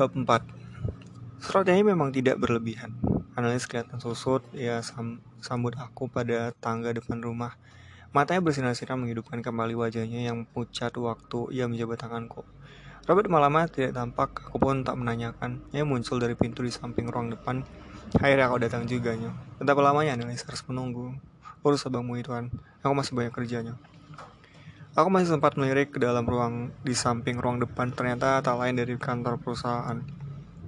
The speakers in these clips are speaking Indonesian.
Bab 4 Suratnya ini memang tidak berlebihan. Analis kelihatan susut, ia sam sambut aku pada tangga depan rumah. Matanya bersinar-sinar menghidupkan kembali wajahnya yang pucat waktu ia menjabat tanganku. Robert malam tidak tampak, aku pun tak menanyakan. Ia muncul dari pintu di samping ruang depan. Akhirnya aku datang juga. Nyo. Lamanya analis harus menunggu. Urus abangmu itu aku masih banyak kerjanya. Aku masih sempat melirik ke dalam ruang di samping ruang depan, ternyata tak lain dari kantor perusahaan.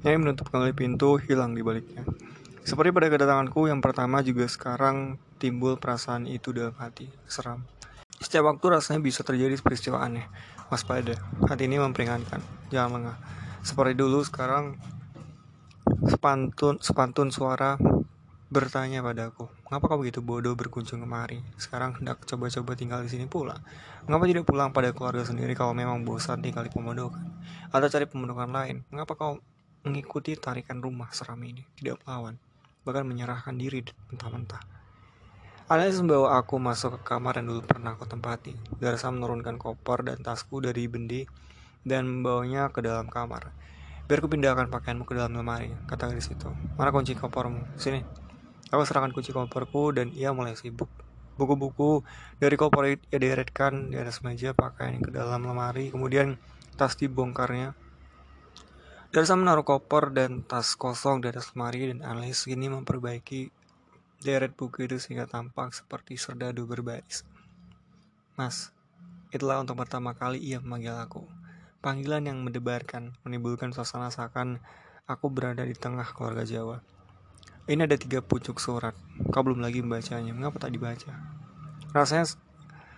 Yang menutup kembali pintu hilang di baliknya. Seperti pada kedatanganku yang pertama juga sekarang timbul perasaan itu dalam hati. Seram. Setiap waktu rasanya bisa terjadi peristiwa aneh. Waspada. Hati ini memperingatkan. Jangan lengah. Seperti dulu sekarang sepantun sepantun suara bertanya padaku, "Mengapa kau begitu bodoh berkunjung kemari? Sekarang hendak coba-coba tinggal di sini pula. Mengapa tidak pulang pada keluarga sendiri kalau memang bosan tinggal di pemondokan? Atau cari pemondokan lain? Mengapa kau mengikuti tarikan rumah seram ini, tidak melawan, bahkan menyerahkan diri mentah-mentah. Alias membawa aku masuk ke kamar yang dulu pernah aku tempati. Darsa menurunkan koper dan tasku dari bendi dan membawanya ke dalam kamar. Biar ku pindahkan pakaianmu ke dalam lemari, kata di situ. Mana kunci kopermu? Sini. Aku serahkan kunci koperku dan ia mulai sibuk. Buku-buku dari koper ia deretkan di atas meja pakaian ke dalam lemari, kemudian tas dibongkarnya Darsa menaruh koper dan tas kosong di atas lemari dan analis ini memperbaiki deret buku itu sehingga tampak seperti serdadu berbaris. Mas, itulah untuk pertama kali ia memanggil aku. Panggilan yang mendebarkan, menimbulkan suasana seakan aku berada di tengah keluarga Jawa. Ini ada tiga pucuk surat. Kau belum lagi membacanya. Mengapa tak dibaca? Rasanya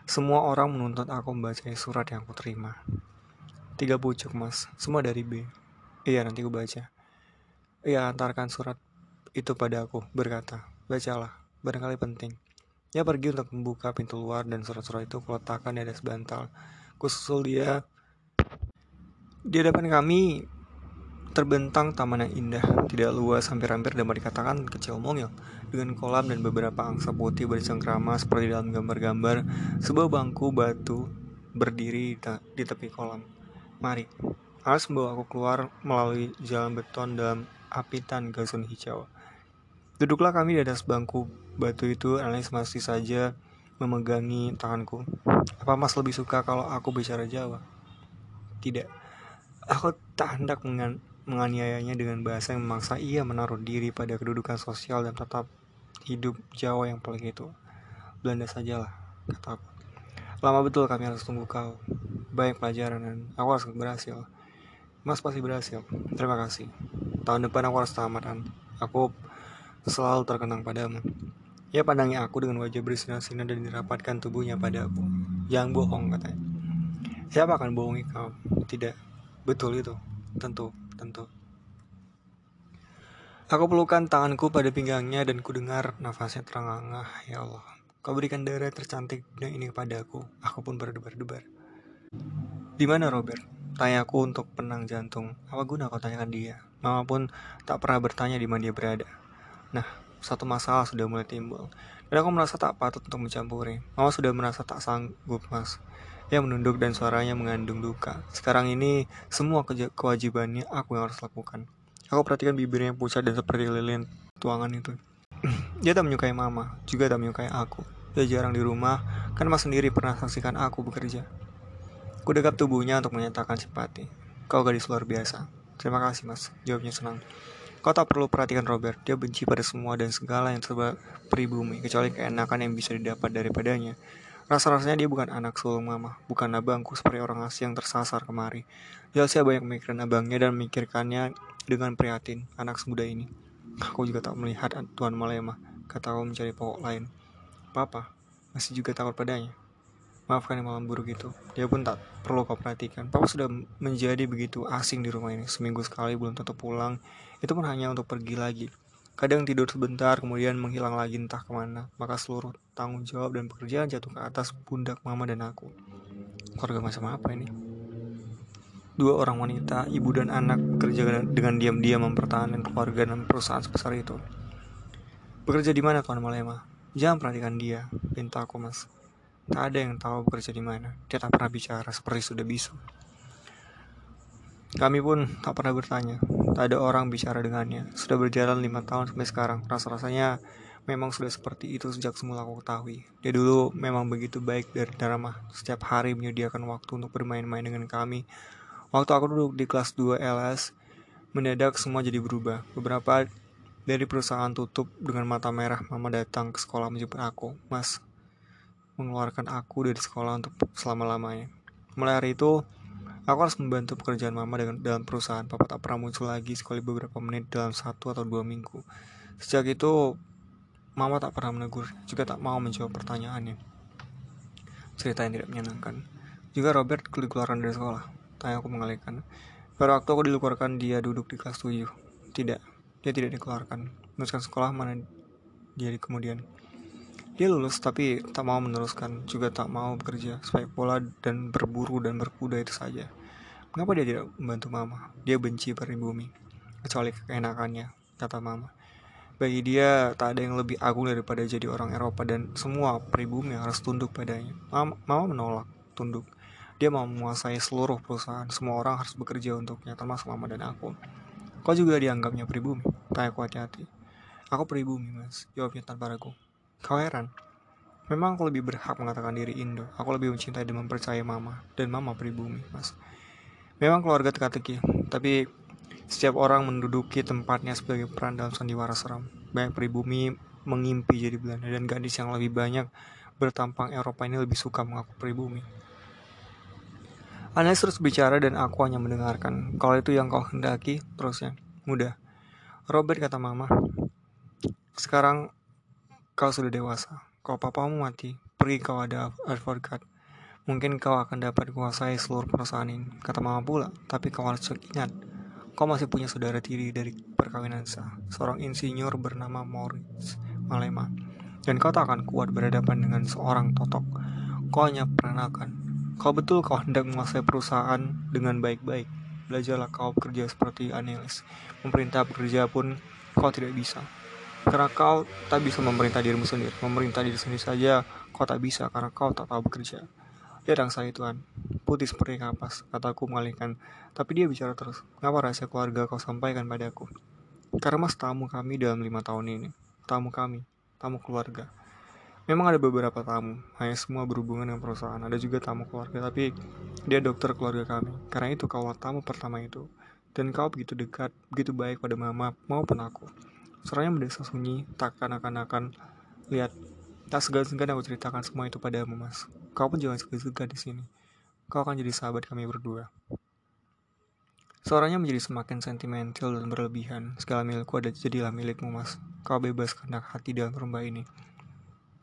semua orang menuntut aku membaca surat yang aku terima. Tiga pucuk, mas. Semua dari B. Iya, nanti gue baca. Ia antarkan surat itu pada aku, berkata, bacalah, barangkali penting. Ia pergi untuk membuka pintu luar dan surat-surat itu kuletakkan di atas bantal. Kususul dia. Di hadapan kami terbentang taman yang indah, tidak luas, hampir-hampir dapat dikatakan kecil mungil, dengan kolam dan beberapa angsa putih bercengkrama seperti dalam gambar-gambar, sebuah bangku batu berdiri di tepi kolam. Mari, Alex membawa aku keluar melalui jalan beton dalam apitan gasun hijau. Duduklah kami di atas bangku batu itu, Alex masih saja memegangi tanganku. Apa Mas lebih suka kalau aku bicara Jawa? Tidak. Aku tak hendak menganiayanya dengan bahasa yang memaksa ia menaruh diri pada kedudukan sosial dan tetap hidup Jawa yang paling itu. Belanda sajalah, kataku. Lama betul kami harus tunggu kau. Banyak pelajaran dan aku harus berhasil. Mas pasti berhasil. Terima kasih. Tahun depan aku harus tamatan. Aku selalu terkenang padamu. Ia pandangi aku dengan wajah bersinar-sinar dan dirapatkan tubuhnya padaku. Jangan bohong katanya. Siapa akan bohongi kau? Tidak. Betul itu. Tentu, tentu. Aku pelukan tanganku pada pinggangnya dan ku dengar nafasnya terengah-engah. Ya Allah, kau berikan darah tercantik ini kepadaku. Aku pun berdebar-debar. Di mana Robert? Tanyaku untuk penang jantung. Apa guna kau tanyakan dia? Mama pun tak pernah bertanya di mana dia berada. Nah, satu masalah sudah mulai timbul. Dan aku merasa tak patut untuk mencampuri. Mama sudah merasa tak sanggup, mas. Ia menunduk dan suaranya mengandung duka. Sekarang ini, semua kewajibannya aku yang harus lakukan. Aku perhatikan bibirnya yang pucat dan seperti lilin tuangan itu. Dia tak menyukai mama, juga tak menyukai aku. Dia jarang di rumah, kan mas sendiri pernah saksikan aku bekerja. Ku dekap tubuhnya untuk menyatakan simpati. Kau gadis luar biasa. Terima kasih, Mas. Jawabnya senang. Kau tak perlu perhatikan Robert. Dia benci pada semua dan segala yang serba pribumi, kecuali keenakan yang bisa didapat daripadanya. Rasa-rasanya dia bukan anak sulung mama, bukan abangku seperti orang asing yang tersasar kemari. Jelsia banyak memikirkan abangnya dan memikirkannya dengan prihatin, anak semuda ini. Aku juga tak melihat Tuan Malema, kata aku mencari pokok lain. Papa, masih juga takut padanya. Maafkan yang malam buruk itu. Dia pun tak perlu kau perhatikan. Papa sudah menjadi begitu asing di rumah ini. Seminggu sekali belum tentu pulang. Itu pun hanya untuk pergi lagi. Kadang tidur sebentar, kemudian menghilang lagi entah ke mana. Maka seluruh tanggung jawab dan pekerjaan jatuh ke atas pundak mama dan aku. Keluarga macam apa ini? Dua orang wanita, ibu dan anak, bekerja dengan diam-diam mempertahankan keluarga dan perusahaan sebesar itu. Bekerja di mana Tuan Malema? Jangan perhatikan dia, pinta aku mas. Tak ada yang tahu bekerja di mana. Dia tak pernah bicara seperti sudah bisu. Kami pun tak pernah bertanya. Tak ada orang bicara dengannya. Sudah berjalan lima tahun sampai sekarang. Rasa-rasanya memang sudah seperti itu sejak semula aku ketahui. Dia dulu memang begitu baik dari ramah. Setiap hari menyediakan waktu untuk bermain-main dengan kami. Waktu aku duduk di kelas 2 LS, mendadak semua jadi berubah. Beberapa dari perusahaan tutup dengan mata merah. Mama datang ke sekolah menjemput aku. Mas, mengeluarkan aku dari sekolah untuk selama-lamanya. Mulai hari itu, aku harus membantu pekerjaan mama dengan dalam perusahaan. Papa tak pernah muncul lagi sekali beberapa menit dalam satu atau dua minggu. Sejak itu, mama tak pernah menegur, juga tak mau menjawab pertanyaannya. Cerita yang tidak menyenangkan. Juga Robert dikeluarkan dari sekolah. Tanya aku mengalihkan. Pada waktu aku dikeluarkan, dia duduk di kelas 7. Tidak, dia tidak dikeluarkan. Meneruskan sekolah mana dia di kemudian. Dia lulus tapi tak mau meneruskan, juga tak mau bekerja, sepak bola dan berburu dan berkuda itu saja. Mengapa dia tidak membantu mama? Dia benci pribumi, kecuali keenakannya, kata mama. Bagi dia, tak ada yang lebih agung daripada jadi orang Eropa dan semua pribumi harus tunduk padanya. Mama, mama menolak tunduk. Dia mau menguasai seluruh perusahaan. Semua orang harus bekerja untuknya, termasuk mama dan aku. Kau juga dianggapnya pribumi? Tanya aku hati-hati. Aku pribumi, mas. Jawabnya tanpa ragu. Kau heran? Memang aku lebih berhak mengatakan diri Indo. Aku lebih mencintai dan mempercayai mama. Dan mama pribumi, mas. Memang keluarga teka-teki. Tapi setiap orang menduduki tempatnya sebagai peran dalam sandiwara seram. Banyak pribumi mengimpi jadi Belanda dan gadis yang lebih banyak bertampang Eropa ini lebih suka mengaku pribumi. Anes terus bicara dan aku hanya mendengarkan. Kalau itu yang kau hendaki, terusnya. Mudah. Robert kata mama. Sekarang Kau sudah dewasa. Kalau papamu mati, pergi kau ada advokat. Mungkin kau akan dapat kuasai seluruh perusahaan ini. Kata mama pula, tapi kau harus ingat, kau masih punya saudara tiri dari perkawinan sah, seorang insinyur bernama Maurice Malema. Dan kau tak akan kuat berhadapan dengan seorang totok. Kau hanya peranakan. Kau betul kau hendak menguasai perusahaan dengan baik-baik. Belajarlah kau bekerja seperti Anelis. Memerintah bekerja pun kau tidak bisa. Karena kau tak bisa memerintah dirimu sendiri. Memerintah diri sendiri saja kau tak bisa karena kau tak tahu bekerja. Ya saya Tuhan, putih seperti kapas, kataku mengalihkan. Tapi dia bicara terus, kenapa rahasia keluarga kau sampaikan padaku? Karena mas tamu kami dalam lima tahun ini. Tamu kami, tamu keluarga. Memang ada beberapa tamu, hanya semua berhubungan dengan perusahaan. Ada juga tamu keluarga, tapi dia dokter keluarga kami. Karena itu kau tamu pertama itu. Dan kau begitu dekat, begitu baik pada mama maupun aku. Suaranya mendesa sunyi, tak akan-akan lihat. Tak segan-segan aku ceritakan semua itu padamu, Mas. Kau pun jangan segan-segan di sini. Kau akan jadi sahabat kami berdua. Suaranya menjadi semakin sentimental dan berlebihan. Segala milikku ada jadilah milikmu, Mas. Kau bebas kehendak hati dalam rumah ini.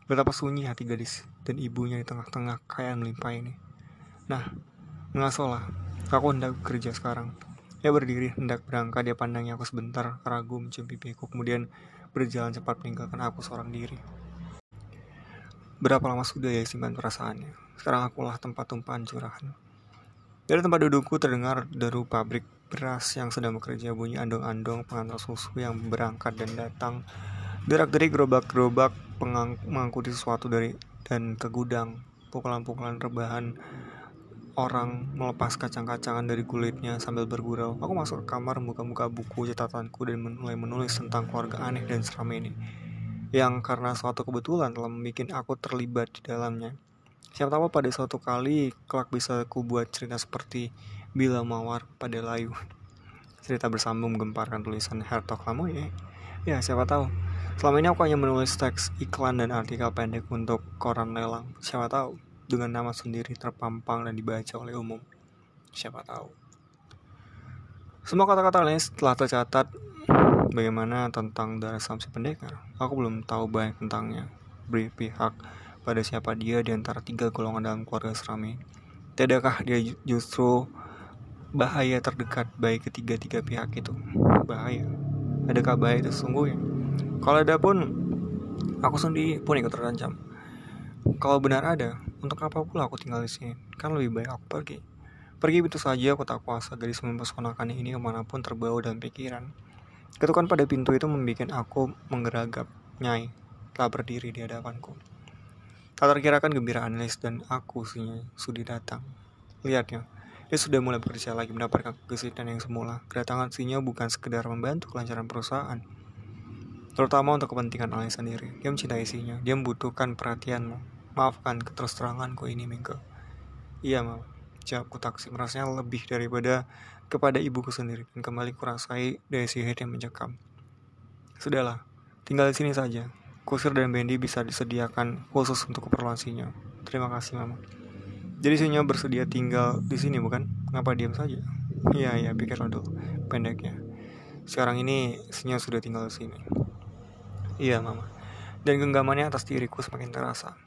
Betapa sunyi hati gadis dan ibunya di tengah-tengah kekayaan melimpah ini. Nah, ngasolah. Aku hendak bekerja sekarang. Ia berdiri, hendak berangkat, dia pandangnya aku sebentar, ragu mencium pipiku, kemudian berjalan cepat meninggalkan aku seorang diri. Berapa lama sudah ya simpan perasaannya? Sekarang akulah tempat tumpahan curahan. Dari tempat dudukku terdengar deru pabrik beras yang sedang bekerja bunyi andong-andong pengantar susu yang berangkat dan datang. Derak-derik gerobak-gerobak mengangkuti sesuatu dari dan ke gudang. Pukulan-pukulan rebahan orang melepas kacang-kacangan dari kulitnya sambil bergurau. Aku masuk ke kamar membuka-buka buku catatanku dan mulai menulis tentang keluarga aneh dan seram ini. Yang karena suatu kebetulan telah membuat aku terlibat di dalamnya. Siapa tahu pada suatu kali kelak bisa aku buat cerita seperti Bila Mawar pada Layu. Cerita bersambung menggemparkan tulisan Hertog Lamoye. Ya, siapa tahu. Selama ini aku hanya menulis teks iklan dan artikel pendek untuk koran lelang. Siapa tahu dengan nama sendiri terpampang dan dibaca oleh umum. Siapa tahu. Semua kata-kata lain telah tercatat bagaimana tentang darah Samsi Pendekar. Aku belum tahu banyak tentangnya. Beri pihak pada siapa dia di antara tiga golongan dalam keluarga Serami. Tidakkah dia justru bahaya terdekat baik ketiga-tiga pihak itu? Bahaya. Adakah bahaya itu sesungguhnya? Kalau ada pun, aku sendiri pun ikut terancam. Kalau benar ada, untuk apa pula aku tinggal di sini? Kan lebih baik aku pergi. Pergi begitu saja aku tak kuasa gadis mempesonakan ini ke mana pun terbawa dalam pikiran. Ketukan pada pintu itu membuat aku menggeragap. Nyai telah berdiri di hadapanku. Tak terkirakan gembira Anelis dan aku sudi datang. Lihatnya, Dia sudah mulai bekerja lagi mendapatkan kegesitan yang semula. Kedatangan Sinyo bukan sekedar membantu kelancaran perusahaan, terutama untuk kepentingan Alay sendiri. Dia mencintai Sinyo, dia membutuhkan perhatianmu. Maafkan keterus teranganku ini, Mingke. Iya, mau. Jawabku taksi merasanya lebih daripada kepada ibuku sendiri dan kembali kurasai dari si yang mencekam. Sudahlah, tinggal di sini saja. Kusir dan Bendy bisa disediakan khusus untuk keperluan Sinyo. Terima kasih, Mama. Jadi Sinyo bersedia tinggal di sini bukan? Ngapa diam saja? Iya iya pikir dulu pendeknya. Sekarang ini Sinyo sudah tinggal di sini. Iya mama. Dan genggamannya atas diriku semakin terasa.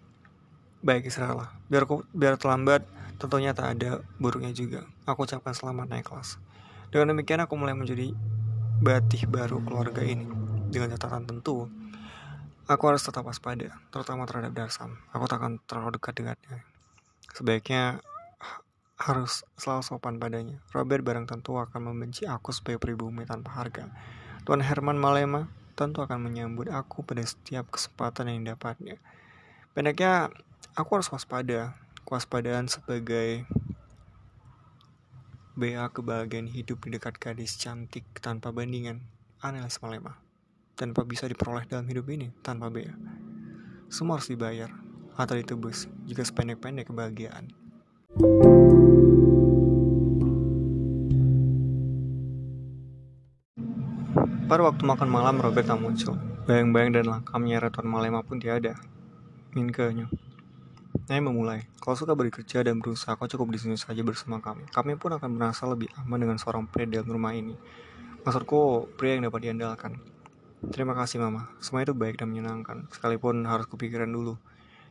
Baik istirahatlah. Biar aku, biar terlambat tentunya tak ada buruknya juga. Aku ucapkan selamat naik kelas. Dengan demikian aku mulai menjadi batih baru keluarga ini. Dengan catatan tentu, aku harus tetap waspada, terutama terhadap Darsam. Aku tak akan terlalu dekat dengannya Sebaiknya harus selalu sopan padanya. Robert barang tentu akan membenci aku sebagai pribumi tanpa harga. Tuan Herman Malema tentu akan menyambut aku pada setiap kesempatan yang dapatnya. Pendeknya, aku harus waspada. Kewaspadaan sebagai BA kebahagiaan hidup di dekat gadis cantik tanpa bandingan. Anelis Malema. Tanpa bisa diperoleh dalam hidup ini tanpa BA. Semua harus dibayar atau ditebus jika sependek-pendek kebahagiaan. Pada waktu makan malam, Robert tak muncul. Bayang-bayang dan langkamnya Retuan Malema pun tiada. Minkanya. Saya memulai. Kalau suka bekerja dan berusaha, kau cukup di sini saja bersama kami. Kami pun akan merasa lebih aman dengan seorang pria dalam rumah ini. Maksudku, pria yang dapat diandalkan. Terima kasih, Mama. Semua itu baik dan menyenangkan, sekalipun harus kupikiran dulu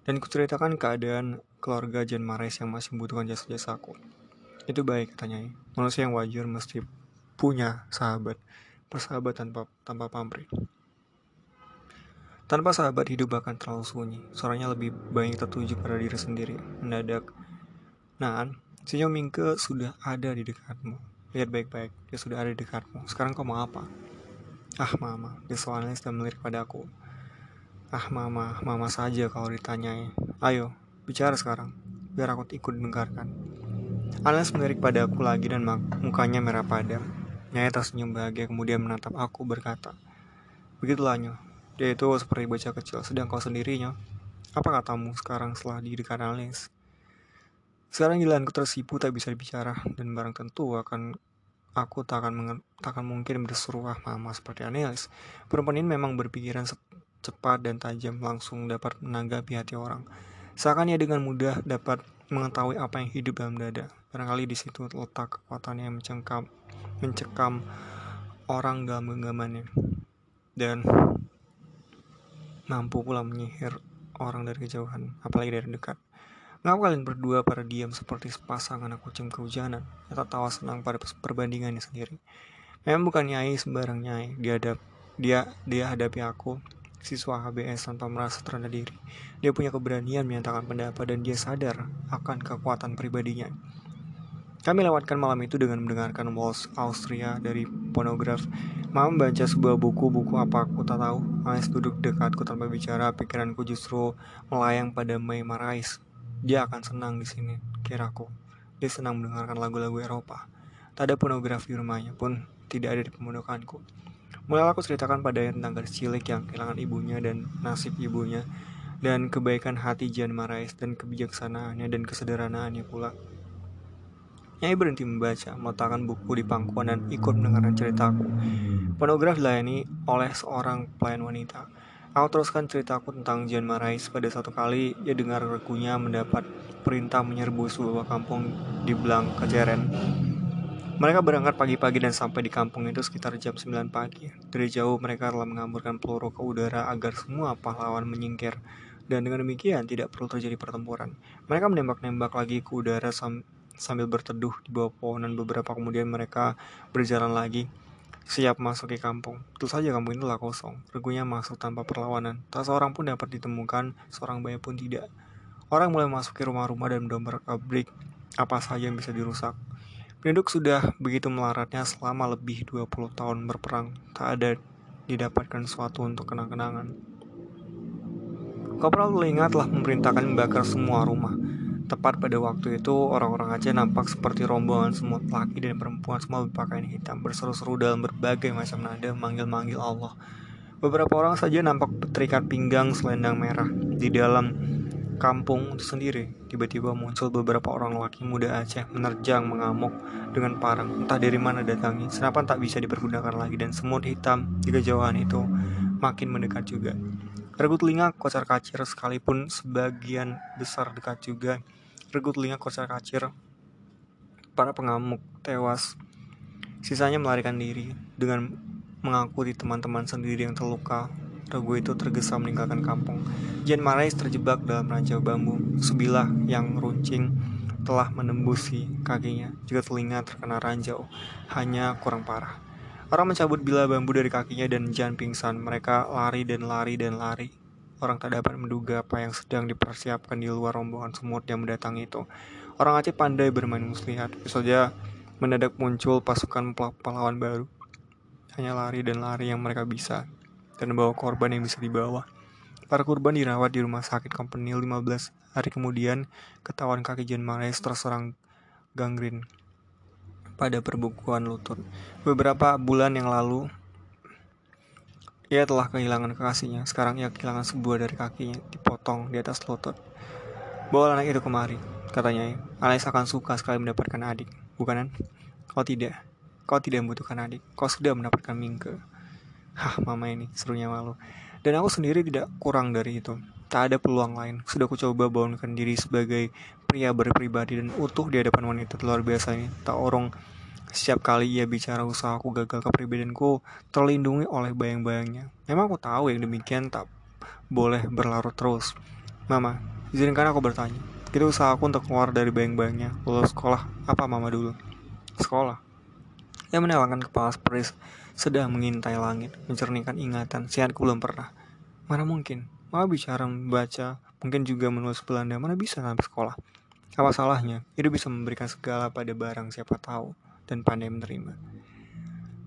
dan kuceritakan keadaan keluarga Jan Mares yang masih membutuhkan jasa-jasaku. Itu baik katanya. Manusia yang wajar mesti punya sahabat, persahabat tanpa tanpa pamrih. Tanpa sahabat hidup akan terlalu sunyi. Suaranya lebih banyak tertuju pada diri sendiri. Mendadak. Nah, Sinyo Mingke sudah ada di dekatmu. Lihat baik-baik, dia sudah ada di dekatmu. Sekarang kau mau apa? Ah, mama, dia soalnya sudah melirik pada aku. Ah mama, mama saja kalau ditanyai. Ayo, bicara sekarang, biar aku ikut dengarkan. Anas melirik pada aku lagi dan mukanya merah padam. Nyai tersenyum bahagia kemudian menatap aku berkata, Begitulah Nyo, dia itu seperti bocah kecil, sedang kau sendirinya. Apa katamu sekarang setelah di dekat Alis? Sekarang jalanku tersipu tak bisa bicara dan barang tentu akan aku tak akan, tak akan mungkin berseruah mama seperti Anelis. Perempuan ini memang berpikiran cepat dan tajam langsung dapat menanggapi hati orang. Seakan ia dengan mudah dapat mengetahui apa yang hidup dalam dada. Barangkali di situ letak kekuatan yang mencengkam, mencekam orang dalam genggamannya. Dan mampu pula menyihir orang dari kejauhan, apalagi dari dekat. Mengapa kalian berdua pada diam seperti sepasang anak kucing kehujanan atau tawa senang pada perbandingannya sendiri? Memang bukan nyai sembarang nyai, dia hadap, dia dia hadapi aku siswa HBS tanpa merasa terendah diri. Dia punya keberanian menyatakan pendapat dan dia sadar akan kekuatan pribadinya. Kami lewatkan malam itu dengan mendengarkan Waltz Austria dari ponograf. Mama membaca sebuah buku, buku apa aku tak tahu. Ais duduk dekatku tanpa bicara, pikiranku justru melayang pada May Marais. Dia akan senang di sini, kiraku. Dia senang mendengarkan lagu-lagu Eropa. Tak ada ponograf di rumahnya pun tidak ada di pemondokanku. Mulai aku ceritakan padanya tentang gadis cilik yang kehilangan ibunya dan nasib ibunya, dan kebaikan hati Jan Marais dan kebijaksanaannya dan kesederhanaannya pula. Nyai berhenti membaca, meletakkan buku di pangkuan dan ikut mendengarkan ceritaku. Pornograf dilayani oleh seorang pelayan wanita. Aku teruskan ceritaku tentang Jan Marais. Pada satu kali, ia dengar rekunya mendapat perintah menyerbu sebuah kampung di Blang, Kejeren. Mereka berangkat pagi-pagi dan sampai di kampung itu sekitar jam 9 pagi. Dari jauh mereka telah mengamburkan peluru ke udara agar semua pahlawan menyingkir. Dan dengan demikian tidak perlu terjadi pertempuran. Mereka menembak-nembak lagi ke udara sam sambil berteduh di bawah pohonan beberapa kemudian mereka berjalan lagi siap masuk ke kampung. Tentu saja kampung itu telah kosong. Regunya masuk tanpa perlawanan. Tak seorang pun dapat ditemukan, seorang bayi pun tidak. Orang mulai masuk ke rumah-rumah dan mendobrak pabrik apa saja yang bisa dirusak. Penduduk sudah begitu melaratnya selama lebih 20 tahun berperang, tak ada didapatkan sesuatu untuk kenang-kenangan. Kopral telinga telah memerintahkan membakar semua rumah. Tepat pada waktu itu, orang-orang Aceh nampak seperti rombongan semut laki dan perempuan semua berpakaian hitam, berseru-seru dalam berbagai macam nada, manggil-manggil Allah. Beberapa orang saja nampak terikat pinggang selendang merah. Di dalam kampung itu sendiri, tiba-tiba muncul beberapa orang laki muda Aceh menerjang mengamuk dengan parang. Entah dari mana datangi, senapan tak bisa dipergunakan lagi dan semut hitam di kejauhan itu makin mendekat juga. Regu telinga kocar kacir sekalipun sebagian besar dekat juga Regu telinga kocar kacir. Para pengamuk tewas. Sisanya melarikan diri dengan mengakui teman-teman sendiri yang terluka. Regu itu tergesa meninggalkan kampung. Jan Marais terjebak dalam ranjau bambu. Sebilah yang runcing telah menembusi kakinya. Juga telinga terkena ranjau, hanya kurang parah. Orang mencabut bila bambu dari kakinya dan Jan pingsan. Mereka lari dan lari dan lari orang tak dapat menduga apa yang sedang dipersiapkan di luar rombongan semut yang mendatangi itu. Orang Aceh pandai bermain muslihat, saja mendadak muncul pasukan pahlawan baru. Hanya lari dan lari yang mereka bisa, dan membawa korban yang bisa dibawa. Para korban dirawat di rumah sakit company 15 hari kemudian ketahuan kaki Jan Marais terserang gangren pada perbukuan lutut. Beberapa bulan yang lalu, ia telah kehilangan kekasihnya. Sekarang ia kehilangan sebuah dari kakinya, dipotong di atas lutut. Bawa anak itu kemari, katanya. Alex akan suka sekali mendapatkan adik, bukanan? Kau tidak. Kau tidak membutuhkan adik. Kau sudah mendapatkan Mingke. Hah, mama ini, serunya malu. Dan aku sendiri tidak kurang dari itu. Tak ada peluang lain. Sudah aku coba bangunkan diri sebagai pria berpribadi dan utuh di hadapan wanita luar biasa ini. Tak orang setiap kali ia bicara usahaku gagal kepribadianku terlindungi oleh bayang-bayangnya. Memang aku tahu yang demikian tak boleh berlarut terus. Mama, izinkan aku bertanya. Itu usahaku untuk keluar dari bayang-bayangnya. Lulus sekolah, apa mama dulu? Sekolah. Ia menelangkan kepala seperti sedang mengintai langit, mencernihkan ingatan. Sihatku belum pernah. Mana mungkin? Mama bicara membaca, mungkin juga menulis Belanda. Mana bisa sampai sekolah? Apa salahnya? Itu bisa memberikan segala pada barang siapa tahu dan pandai menerima.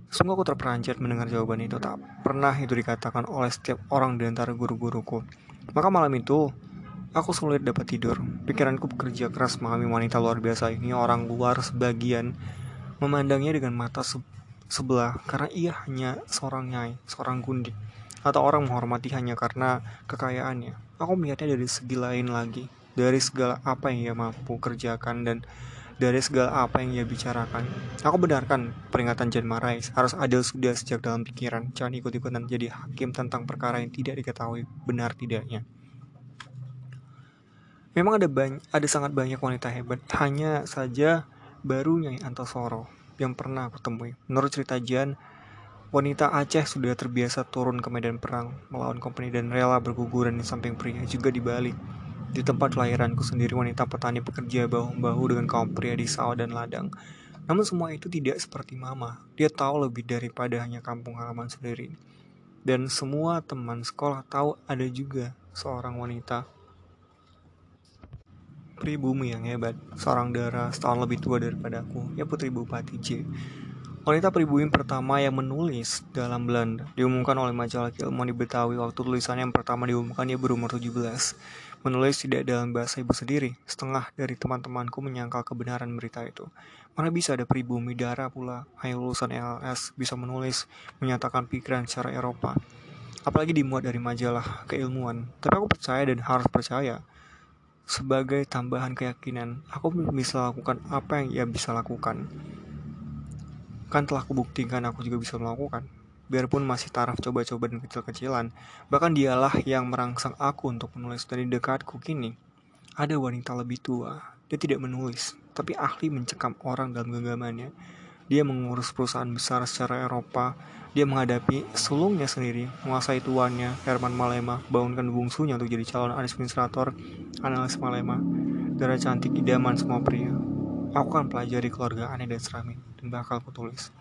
Sungguh aku terperanjat mendengar jawaban itu tak pernah itu dikatakan oleh setiap orang di antara guru-guruku. Maka malam itu, aku sulit dapat tidur. Pikiranku bekerja keras memahami wanita luar biasa ini. Orang luar sebagian memandangnya dengan mata se sebelah karena ia hanya seorang nyai, seorang gundik. Atau orang menghormati hanya karena kekayaannya. Aku melihatnya dari segi lain lagi. Dari segala apa yang ia mampu kerjakan dan dari segala apa yang ia bicarakan. Aku benarkan peringatan Jan Marais harus adil sudah sejak dalam pikiran. Jangan ikut-ikutan jadi hakim tentang perkara yang tidak diketahui benar tidaknya. Memang ada banyak, ada sangat banyak wanita hebat. Hanya saja baru Nyai Antasoro yang pernah aku temui. Menurut cerita Jan, wanita Aceh sudah terbiasa turun ke medan perang, melawan kompeni dan rela berguguran di samping pria juga di Bali. Di tempat kelahiranku sendiri wanita petani bekerja bahu-bahu dengan kaum pria di sawah dan ladang. Namun semua itu tidak seperti mama. Dia tahu lebih daripada hanya kampung halaman sendiri. Dan semua teman sekolah tahu ada juga seorang wanita pribumi yang hebat, seorang darah setahun lebih tua daripada aku, ya Putri Bupati J. Wanita pribumi pertama yang menulis dalam Belanda diumumkan oleh majalah keilmuan di Betawi waktu tulisannya yang pertama diumumkan ia berumur 17 menulis tidak dalam bahasa ibu sendiri. Setengah dari teman-temanku menyangkal kebenaran berita itu. Mana bisa ada pribumi darah pula, hanya lulusan LLS bisa menulis, menyatakan pikiran secara Eropa. Apalagi dimuat dari majalah keilmuan. Tapi aku percaya dan harus percaya. Sebagai tambahan keyakinan, aku bisa lakukan apa yang ia bisa lakukan. Kan telah kubuktikan aku juga bisa melakukan biarpun masih taraf coba-coba dan kecil-kecilan. Bahkan dialah yang merangsang aku untuk menulis dari dekatku kini. Ada wanita lebih tua, dia tidak menulis, tapi ahli mencekam orang dalam genggamannya. Dia mengurus perusahaan besar secara Eropa, dia menghadapi sulungnya sendiri, menguasai tuannya, Herman Malema, bangunkan bungsunya untuk jadi calon administrator, analis Malema, darah cantik idaman semua pria. Aku akan pelajari keluarga aneh dan Seramin, dan bakal kutulis.